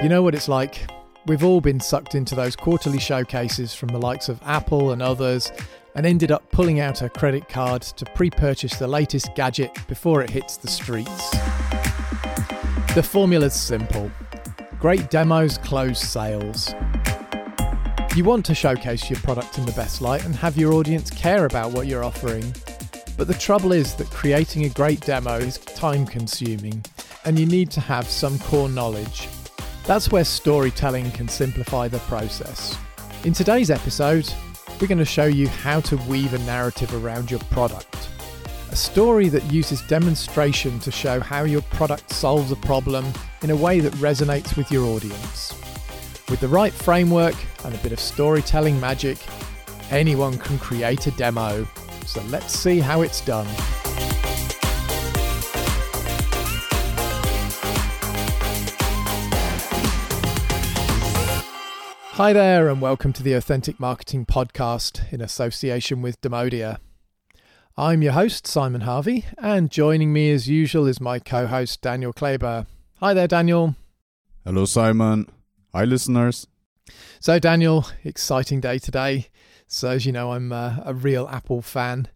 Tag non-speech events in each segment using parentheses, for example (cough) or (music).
You know what it's like? We've all been sucked into those quarterly showcases from the likes of Apple and others and ended up pulling out a credit card to pre purchase the latest gadget before it hits the streets. The formula's simple great demos close sales. You want to showcase your product in the best light and have your audience care about what you're offering. But the trouble is that creating a great demo is time consuming and you need to have some core knowledge. That's where storytelling can simplify the process. In today's episode, we're going to show you how to weave a narrative around your product. A story that uses demonstration to show how your product solves a problem in a way that resonates with your audience. With the right framework and a bit of storytelling magic, anyone can create a demo. So let's see how it's done. Hi there, and welcome to the Authentic Marketing Podcast in association with Demodia. I'm your host, Simon Harvey, and joining me as usual is my co host, Daniel Kleber. Hi there, Daniel. Hello, Simon. Hi, listeners. So, Daniel, exciting day today. So, as you know, I'm uh, a real Apple fan,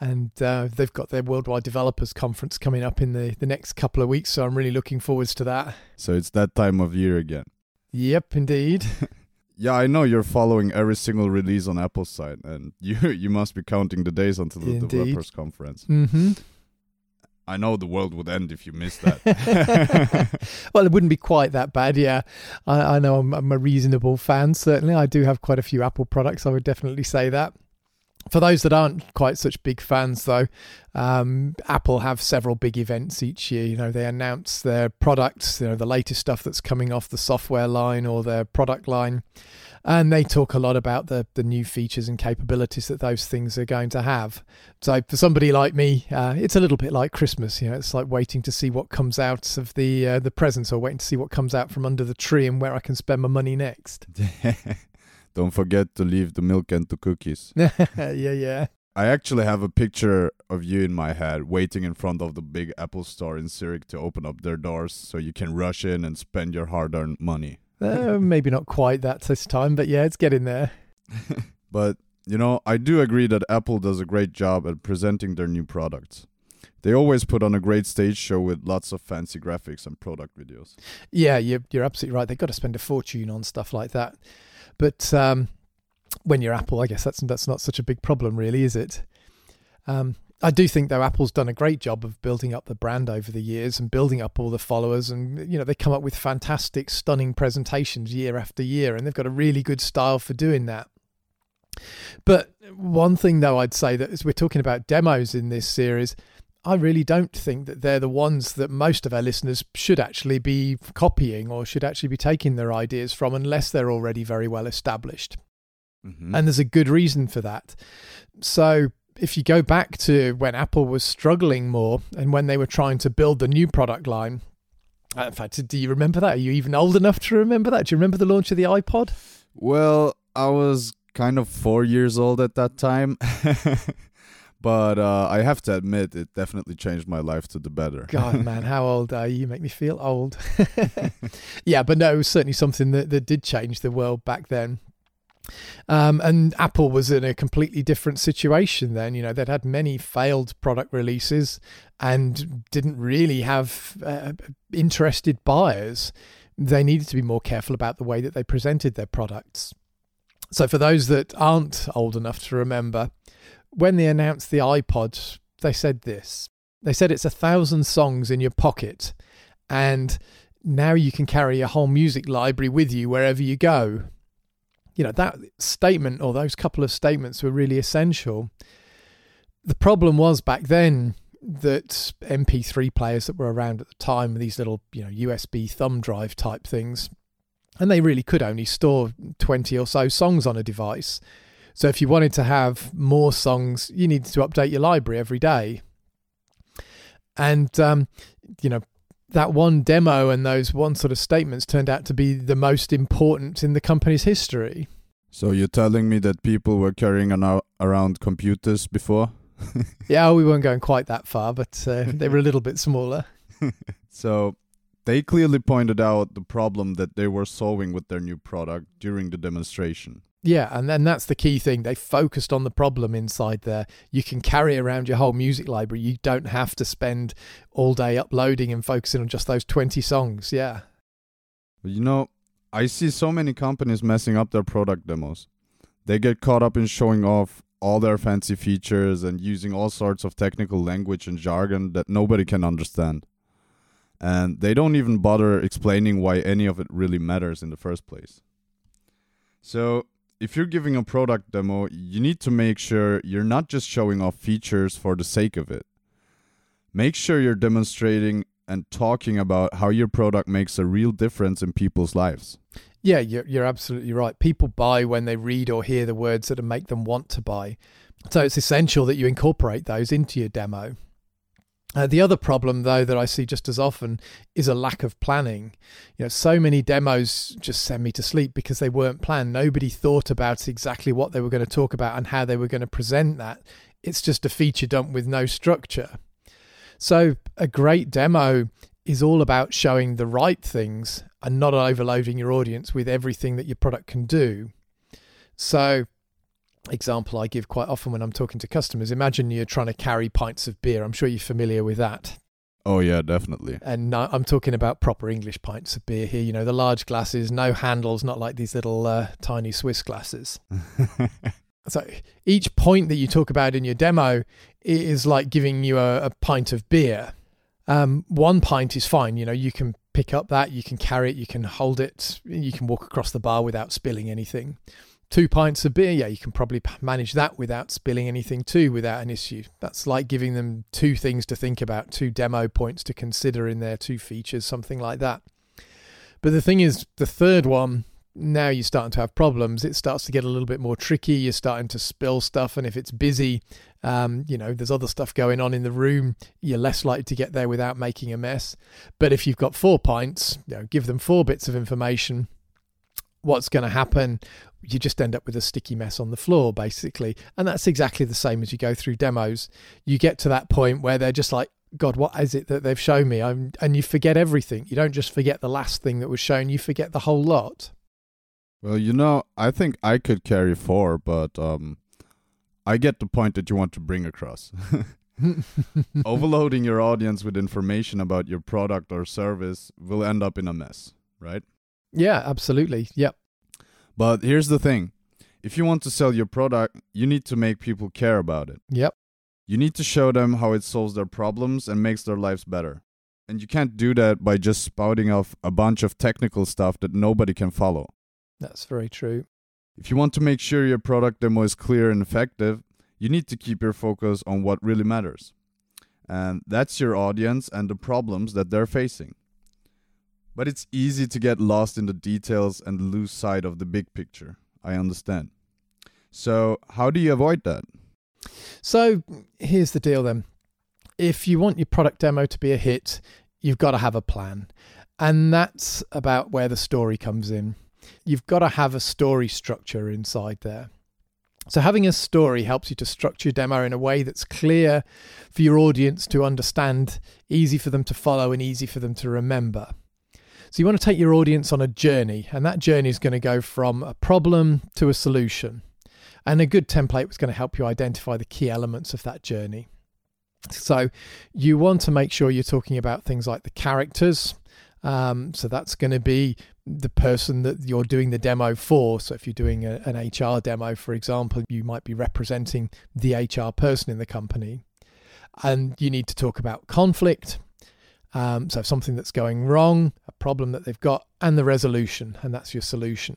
and uh, they've got their Worldwide Developers Conference coming up in the, the next couple of weeks. So, I'm really looking forwards to that. So, it's that time of year again. Yep, indeed. (laughs) Yeah, I know you're following every single release on Apple's side, and (laughs) you you must be counting the days until the Indeed. developers conference. hmm I know the world would end if you missed that. (laughs) (laughs) well, it wouldn't be quite that bad. Yeah, I, I know I'm, I'm a reasonable fan. Certainly, I do have quite a few Apple products. I would definitely say that. For those that aren't quite such big fans, though, um, Apple have several big events each year. You know, they announce their products, you know, the latest stuff that's coming off the software line or their product line, and they talk a lot about the the new features and capabilities that those things are going to have. So, for somebody like me, uh, it's a little bit like Christmas. You know, it's like waiting to see what comes out of the uh, the presents, or waiting to see what comes out from under the tree and where I can spend my money next. (laughs) Don't forget to leave the milk and the cookies. (laughs) yeah, yeah. I actually have a picture of you in my head waiting in front of the big Apple store in Zurich to open up their doors so you can rush in and spend your hard earned money. Uh, maybe not quite that this time, but yeah, it's getting there. (laughs) But, you know, I do agree that Apple does a great job at presenting their new products. They always put on a great stage show with lots of fancy graphics and product videos. Yeah, you're, you're absolutely right. They've got to spend a fortune on stuff like that. But um, when you're Apple, I guess that's that's not such a big problem, really, is it? Um, I do think though Apple's done a great job of building up the brand over the years and building up all the followers, and you know they come up with fantastic, stunning presentations year after year, and they've got a really good style for doing that. But one thing though, I'd say that as we're talking about demos in this series, I really don't think that they're the ones that most of our listeners should actually be copying or should actually be taking their ideas from unless they're already very well established. Mhm. And there's a good reason for that. So, if you go back to when Apple was struggling more and when they were trying to build the new product line, uh, in fact, do you remember that? Are you even old enough to remember that? Do you remember the launch of the iPod? Well, I was kind of four years old at that time. (laughs) but uh, I have to admit, it definitely changed my life to the better. God, (laughs) man, how old are you? You make me feel old. (laughs) yeah, but no, it was certainly something that, that did change the world back then. Um, and Apple was in a completely different situation then. You know, they'd had many failed product releases and didn't really have uh, interested buyers. They needed to be more careful about the way that they presented their products. So, for those that aren't old enough to remember, when they announced the iPod, they said this. They said it's a thousand songs in your pocket, and now you can carry a whole music library with you wherever you go. You know, that statement or those couple of statements were really essential. The problem was back then that MP3 players that were around at the time, were these little, you know, USB thumb drive type things, and they really could only store 20 or so songs on a device. So if you wanted to have more songs, you needed to update your library every day. And, um, you know, that one demo and those one sort of statements turned out to be the most important in the company's history. So you're telling me that people were carrying an, around computers before? (laughs) yeah, we weren't going quite that far, but uh, they were a little bit smaller. (laughs) So they clearly pointed out the problem that they were solving with their new product during the demonstration. Yeah, and then that's the key thing. They focused on the problem inside there. You can carry around your whole music library. You don't have to spend all day uploading and focusing on just those 20 songs. Yeah. You know, I see so many companies messing up their product demos. They get caught up in showing off all their fancy features and using all sorts of technical language and jargon that nobody can understand. And they don't even bother explaining why any of it really matters in the first place. So, if you're giving a product demo, you need to make sure you're not just showing off features for the sake of it. Make sure you're demonstrating and talking about how your product makes a real difference in people's lives. Yeah, you're, you're absolutely right. People buy when they read or hear the words that make them want to buy. So it's essential that you incorporate those into your demo. Uh, the other problem, though, that I see just as often is a lack of planning. You know, so many demos just send me to sleep because they weren't planned. Nobody thought about exactly what they were going to talk about and how they were going to present that. It's just a feature dump with no structure. So, a great demo is all about showing the right things and not overloading your audience with everything that your product can do. So, example I give quite often when I'm talking to customers. Imagine you're trying to carry pints of beer. I'm sure you're familiar with that. Oh yeah, definitely. And I'm talking about proper English pints of beer here. You know, the large glasses, no handles, not like these little uh, tiny Swiss glasses. (laughs) so each point that you talk about in your demo is like giving you a, a pint of beer. Um, one pint is fine. You know, you can pick up that, you can carry it, you can hold it, you can walk across the bar without spilling anything two pints of beer, yeah, you can probably manage that without spilling anything too, without an issue. That's like giving them two things to think about, two demo points to consider in their two features, something like that. But the thing is, the third one, now you're starting to have problems. It starts to get a little bit more tricky. You're starting to spill stuff, and if it's busy, um, you know, there's other stuff going on in the room. You're less likely to get there without making a mess. But if you've got four pints, you know, give them four bits of information what's going to happen. You just end up with a sticky mess on the floor basically. And that's exactly the same as you go through demos. You get to that point where they're just like god what is it that they've shown me? I'm, and you forget everything. You don't just forget the last thing that was shown you forget the whole lot. Well you know i think i could carry four but um i get the point that you want to bring across. (laughs) Overloading your audience with information about your product or service will end up in a mess right yeah, absolutely. Yep. But here's the thing if you want to sell your product, you need to make people care about it. Yep. You need to show them how it solves their problems and makes their lives better. And you can't do that by just spouting off a bunch of technical stuff that nobody can follow. That's very true. If you want to make sure your product demo is clear and effective, you need to keep your focus on what really matters. And that's your audience and the problems that they're facing. But it's easy to get lost in the details and lose sight of the big picture. I understand. So, how do you avoid that? So, here's the deal then. If you want your product demo to be a hit, you've got to have a plan. And that's about where the story comes in. You've got to have a story structure inside there. So, having a story helps you to structure your demo in a way that's clear for your audience to understand, easy for them to follow, and easy for them to remember. So you want to take your audience on a journey, and that journey is going to go from a problem to a solution. And a good template was going to help you identify the key elements of that journey. So you want to make sure you're talking about things like the characters. Um, so that's going to be the person that you're doing the demo for. So if you're doing a, an HR demo, for example, you might be representing the HR person in the company. And you need to talk about conflict um, so something that's going wrong, a problem that they've got, and the resolution, and that's your solution.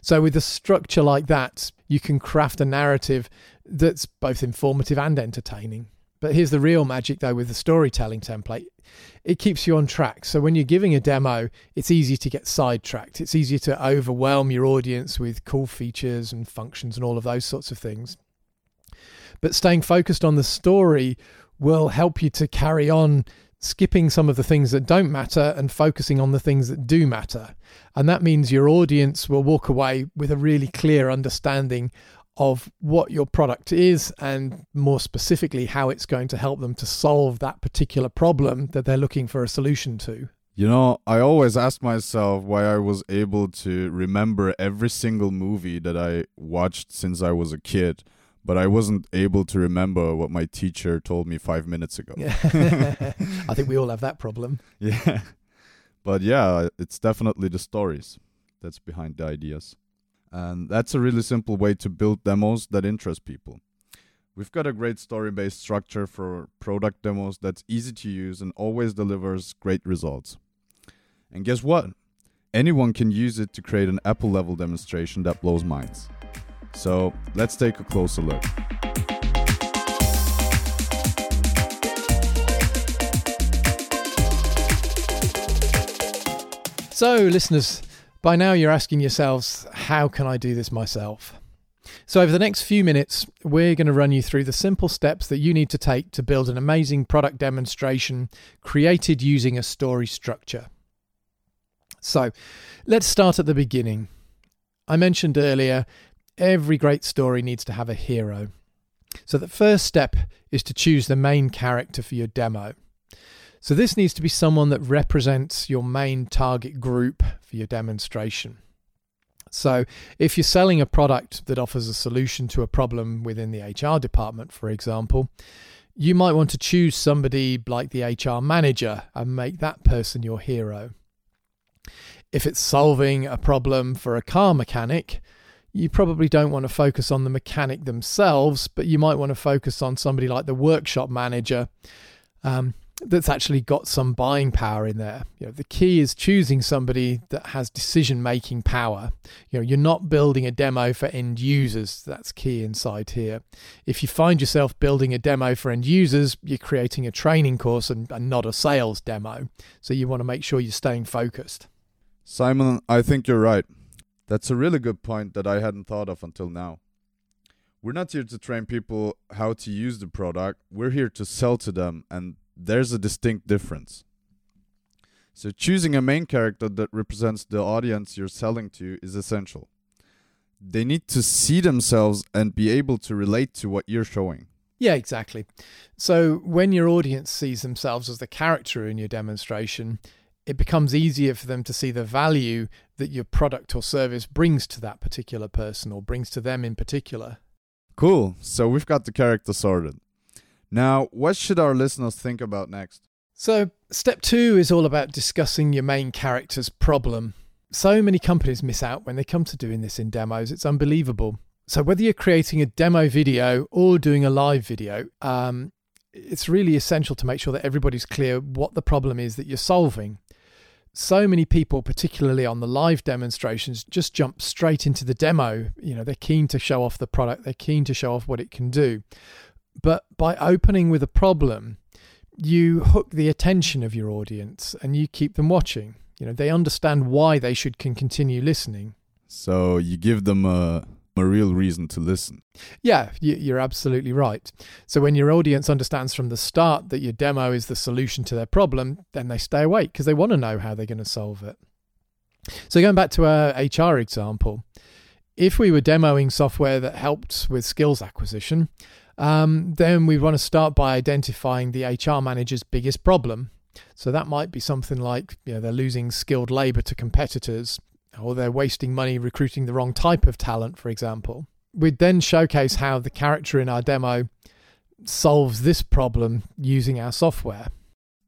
So with a structure like that, you can craft a narrative that's both informative and entertaining. But here's the real magic though with the storytelling template. It keeps you on track. So when you're giving a demo, it's easy to get sidetracked. It's easier to overwhelm your audience with cool features and functions and all of those sorts of things. But staying focused on the story will help you to carry on skipping some of the things that don't matter and focusing on the things that do matter. And that means your audience will walk away with a really clear understanding of what your product is and more specifically how it's going to help them to solve that particular problem that they're looking for a solution to. You know, I always ask myself why I was able to remember every single movie that I watched since I was a kid, but I wasn't able to remember what my teacher told me five minutes ago. (laughs) I think we all have that problem. (laughs) Yeah. But yeah, it's definitely the stories that's behind the ideas. And that's a really simple way to build demos that interest people. We've got a great story based structure for product demos that's easy to use and always delivers great results. And guess what? Anyone can use it to create an Apple level demonstration that blows minds. So let's take a closer look. So, listeners, by now you're asking yourselves, how can I do this myself? So, over the next few minutes, we're going to run you through the simple steps that you need to take to build an amazing product demonstration created using a story structure. So, let's start at the beginning. I mentioned earlier, every great story needs to have a hero. So, the first step is to choose the main character for your demo. So this needs to be someone that represents your main target group for your demonstration. So if you're selling a product that offers a solution to a problem within the HR department, for example, you might want to choose somebody like the HR manager and make that person your hero. If it's solving a problem for a car mechanic, you probably don't want to focus on the mechanic themselves, but you might want to focus on somebody like the workshop manager um, that's actually got some buying power in there. You know, the key is choosing somebody that has decision making power. You know, you're not building a demo for end users. That's key inside here. If you find yourself building a demo for end users, you're creating a training course and, and not a sales demo. So you want to make sure you're staying focused. Simon, I think you're right. That's a really good point that I hadn't thought of until now. We're not here to train people how to use the product. We're here to sell to them and there's a distinct difference. So choosing a main character that represents the audience you're selling to is essential. They need to see themselves and be able to relate to what you're showing. Yeah, exactly. So when your audience sees themselves as the character in your demonstration, it becomes easier for them to see the value that your product or service brings to that particular person or brings to them in particular. Cool. So we've got the character sorted. Now, what should our listeners think about next? So, step two is all about discussing your main character's problem. So many companies miss out when they come to doing this in demos, it's unbelievable. So, whether you're creating a demo video or doing a live video, um, it's really essential to make sure that everybody's clear what the problem is that you're solving. So many people, particularly on the live demonstrations, just jump straight into the demo. You know, they're keen to show off the product, they're keen to show off what it can do. But by opening with a problem, you hook the attention of your audience and you keep them watching. You know, they understand why they should can continue listening. So you give them a a real reason to listen. Yeah, you're absolutely right. So when your audience understands from the start that your demo is the solution to their problem, then they stay awake because they want to know how they're going to solve it. So going back to our HR example, if we were demoing software that helped with skills acquisition, um, then we want to start by identifying the HR manager's biggest problem. So that might be something like you know they're losing skilled labor to competitors, or they're wasting money recruiting the wrong type of talent, for example. We'd then showcase how the character in our demo solves this problem using our software.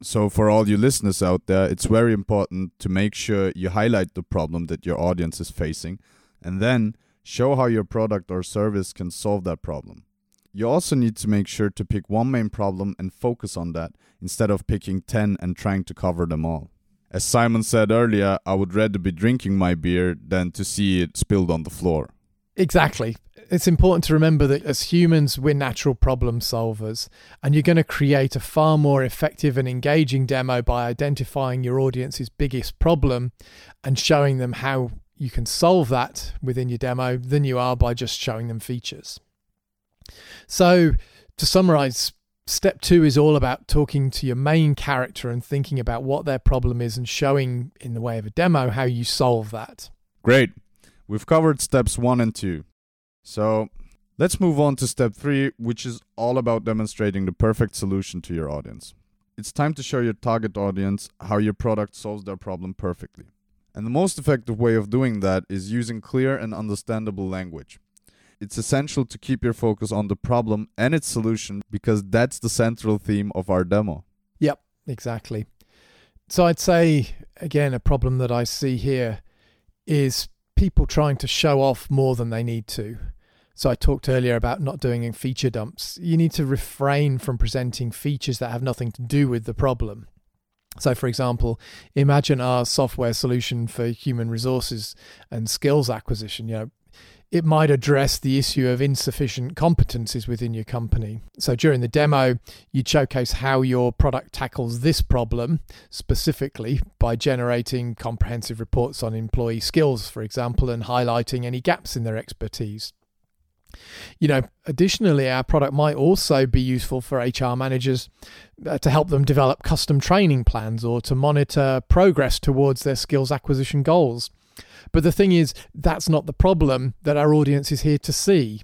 So, for all you listeners out there, it's very important to make sure you highlight the problem that your audience is facing and then show how your product or service can solve that problem. You also need to make sure to pick one main problem and focus on that instead of picking 10 and trying to cover them all. As Simon said earlier, I would rather be drinking my beer than to see it spilled on the floor. Exactly. It's important to remember that as humans, we're natural problem solvers, and you're going to create a far more effective and engaging demo by identifying your audience's biggest problem and showing them how you can solve that within your demo than you are by just showing them features. So, to summarize, step two is all about talking to your main character and thinking about what their problem is and showing in the way of a demo how you solve that. Great. We've covered steps one and two. So, let's move on to step three, which is all about demonstrating the perfect solution to your audience. it's time to show your target audience how your product solves their problem perfectly. And the most effective way of doing that is using clear and understandable language. It's essential to keep your focus on the problem and its solution because that's the central theme of our demo. Yep, exactly. So I'd say, again, a problem that I see here is people trying to show off more than they need to. So I talked earlier about not doing feature dumps. You need to refrain from presenting features that have nothing to do with the problem. So, for example, imagine our software solution for human resources and skills acquisition. You know, it might address the issue of insufficient competencies within your company. So, during the demo, you showcase how your product tackles this problem specifically by generating comprehensive reports on employee skills, for example, and highlighting any gaps in their expertise. You know, additionally, our product might also be useful for HR managers uh, to help them develop custom training plans or to monitor progress towards their skills acquisition goals. But the thing is, that's not the problem that our audience is here to see.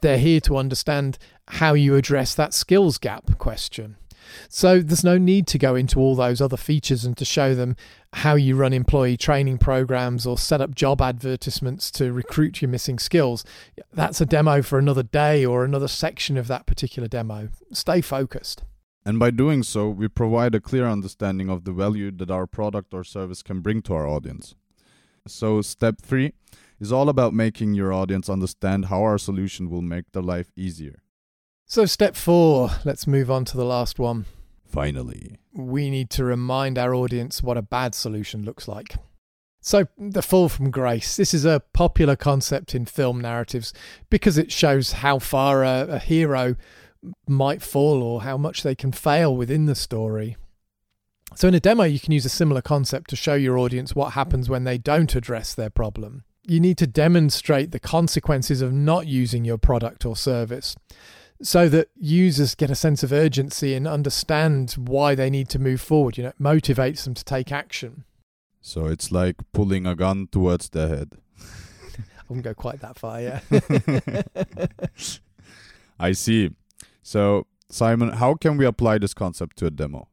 They're here to understand how you address that skills gap question. So there's no need to go into all those other features and to show them how you run employee training programs or set up job advertisements to recruit your missing skills. That's a demo for another day or another section of that particular demo. Stay focused. And by doing so, we provide a clear understanding of the value that our product or service can bring to our audience. So, step three is all about making your audience understand how our solution will make their life easier. So, step four, let's move on to the last one. Finally, we need to remind our audience what a bad solution looks like. So, the fall from grace. This is a popular concept in film narratives because it shows how far a, a hero might fall or how much they can fail within the story. So, in a demo, you can use a similar concept to show your audience what happens when they don't address their problem. You need to demonstrate the consequences of not using your product or service so that users get a sense of urgency and understand why they need to move forward. You know, it motivates them to take action. So it's like pulling a gun towards their head. (laughs) I wouldn't go quite that far, yeah. (laughs) I see. So, Simon, how can we apply this concept to a demo?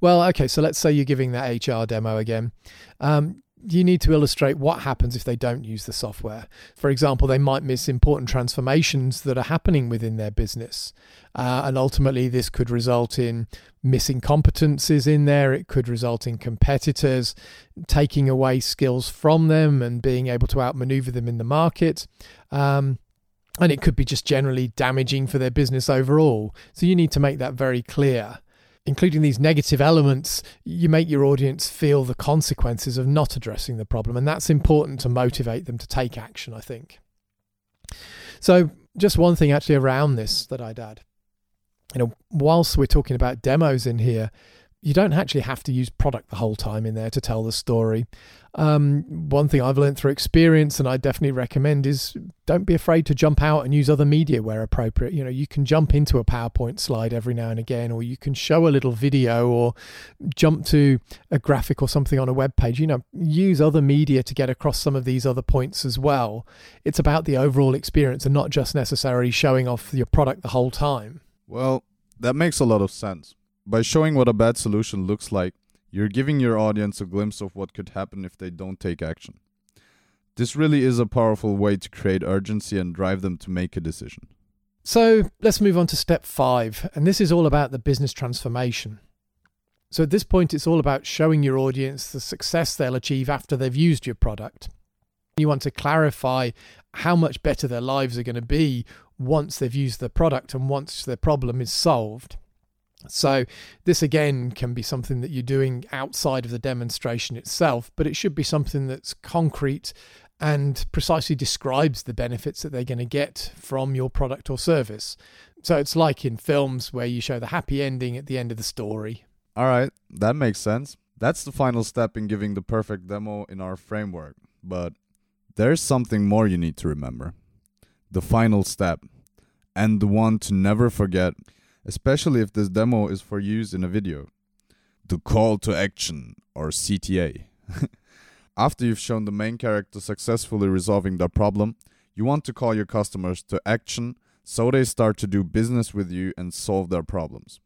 Well, okay, so let's say you're giving that HR demo again. Um, you need to illustrate what happens if they don't use the software. For example, they might miss important transformations that are happening within their business. Uh, and ultimately, this could result in missing competencies in there. It could result in competitors taking away skills from them and being able to outmaneuver them in the market. Um, and it could be just generally damaging for their business overall. So you need to make that very clear including these negative elements, you make your audience feel the consequences of not addressing the problem. And that's important to motivate them to take action, I think. So, just one thing actually around this that I'd add. You know, whilst we're talking about demos in here, you don't actually have to use product the whole time in there to tell the story. Um, one thing I've learned through experience, and I definitely recommend, is don't be afraid to jump out and use other media where appropriate. You know, you can jump into a PowerPoint slide every now and again, or you can show a little video, or jump to a graphic or something on a web page. You know, use other media to get across some of these other points as well. It's about the overall experience and not just necessarily showing off your product the whole time. Well, that makes a lot of sense. By showing what a bad solution looks like, you're giving your audience a glimpse of what could happen if they don't take action. This really is a powerful way to create urgency and drive them to make a decision. So let's move on to step five, and this is all about the business transformation. So at this point, it's all about showing your audience the success they'll achieve after they've used your product. You want to clarify how much better their lives are going to be once they've used the product and once their problem is solved. So, this again can be something that you're doing outside of the demonstration itself, but it should be something that's concrete and precisely describes the benefits that they're going to get from your product or service. So, it's like in films where you show the happy ending at the end of the story. All right, that makes sense. That's the final step in giving the perfect demo in our framework. But there's something more you need to remember the final step, and the one to never forget especially if this demo is for use in a video. The call to action, or CTA. (laughs) After you've shown the main character successfully resolving their problem, you want to call your customers to action so they start to do business with you and solve their problems.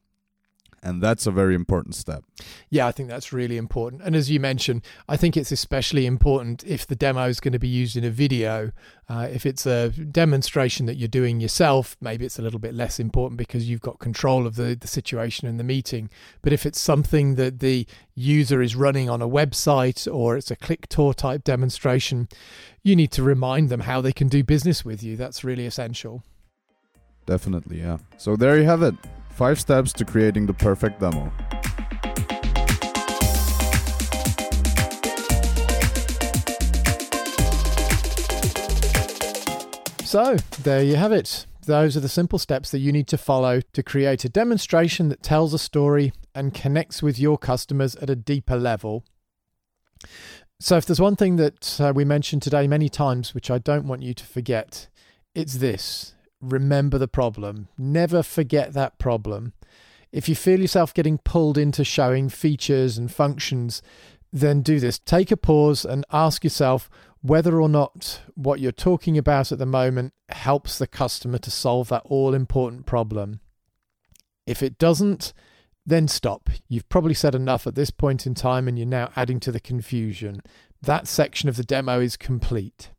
And that's a very important step. Yeah, I think that's really important. And as you mentioned, I think it's especially important if the demo is going to be used in a video. Uh, if it's a demonstration that you're doing yourself, maybe it's a little bit less important because you've got control of the, the situation in the meeting. But if it's something that the user is running on a website or it's a click tour type demonstration, you need to remind them how they can do business with you. That's really essential. Definitely, yeah. So there you have it. Five steps to creating the perfect demo. So, there you have it. Those are the simple steps that you need to follow to create a demonstration that tells a story and connects with your customers at a deeper level. So, if there's one thing that uh, we mentioned today many times, which I don't want you to forget, it's this remember the problem. Never forget that problem. If you feel yourself getting pulled into showing features and functions, then do this. Take a pause and ask yourself whether or not what you're talking about at the moment helps the customer to solve that all important problem. If it doesn't, then stop. You've probably said enough at this point in time and you're now adding to the confusion. That section of the demo is complete.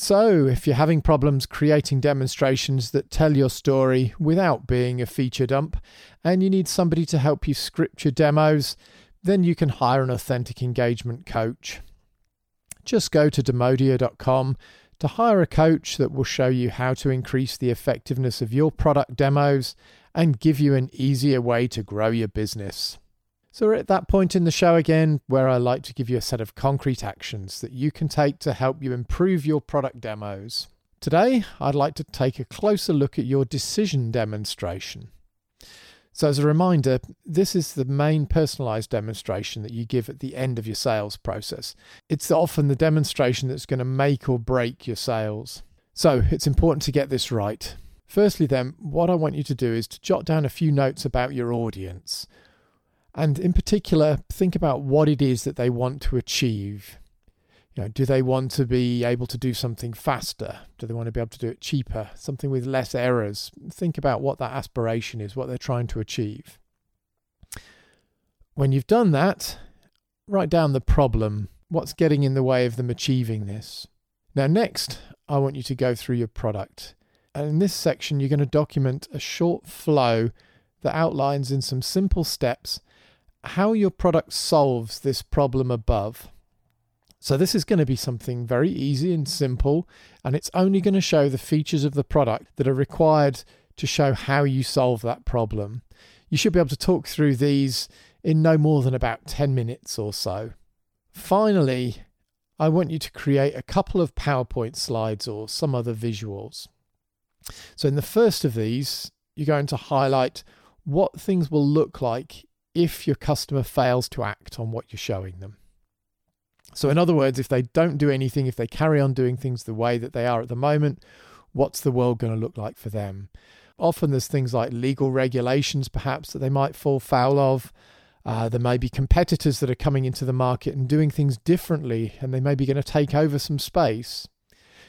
So, if you're having problems creating demonstrations that tell your story without being a feature dump, and you need somebody to help you script your demos, then you can hire an authentic engagement coach. Just go to demodia.com to hire a coach that will show you how to increase the effectiveness of your product demos and give you an easier way to grow your business. So, we're at that point in the show again where I like to give you a set of concrete actions that you can take to help you improve your product demos. Today, I'd like to take a closer look at your decision demonstration. So, as a reminder, this is the main personalized demonstration that you give at the end of your sales process. It's often the demonstration that's going to make or break your sales. So, it's important to get this right. Firstly, then, what I want you to do is to jot down a few notes about your audience. And in particular, think about what it is that they want to achieve. You know, do they want to be able to do something faster? Do they want to be able to do it cheaper? Something with less errors? Think about what that aspiration is, what they're trying to achieve. When you've done that, write down the problem. What's getting in the way of them achieving this? Now, next, I want you to go through your product. And in this section, you're going to document a short flow that outlines in some simple steps how your product solves this problem above. So, this is going to be something very easy and simple, and it's only going to show the features of the product that are required to show how you solve that problem. You should be able to talk through these in no more than about 10 minutes or so. Finally, I want you to create a couple of PowerPoint slides or some other visuals. So, in the first of these, you're going to highlight what things will look like if your customer fails to act on what you're showing them. So, in other words, if they don't do anything, if they carry on doing things the way that they are at the moment, what's the world going to look like for them? Often there's things like legal regulations, perhaps, that they might fall foul of. Uh, there may be competitors that are coming into the market and doing things differently, and they may be going to take over some space.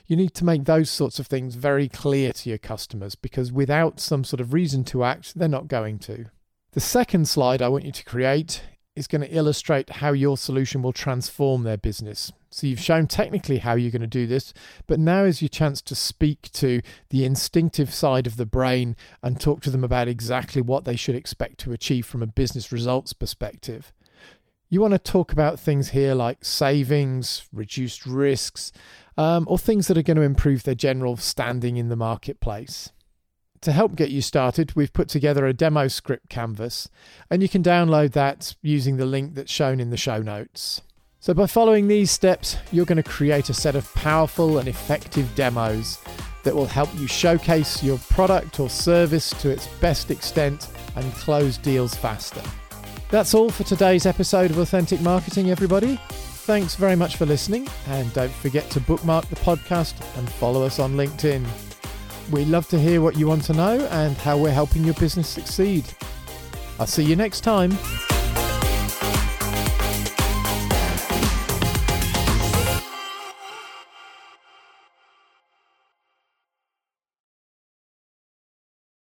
You need to make those sorts of things very clear to your customers because without some sort of reason to act, they're not going to. The second slide I want you to create is going to illustrate how your solution will transform their business. So you've shown technically how you're going to do this, but now is your chance to speak to the instinctive side of the brain and talk to them about exactly what they should expect to achieve from a business results perspective. You want to talk about things here like savings, reduced risks, um, or things that are going to improve their general standing in the marketplace. To help get you started, we've put together a demo script canvas, and you can download that using the link that's shown in the show notes. So, by following these steps, you're going to create a set of powerful and effective demos that will help you showcase your product or service to its best extent and close deals faster. That's all for today's episode of Authentic Marketing, everybody. Thanks very much for listening, and don't forget to bookmark the podcast and follow us on LinkedIn. We love to hear what you want to know and how we're helping your business succeed. I'll see you next time.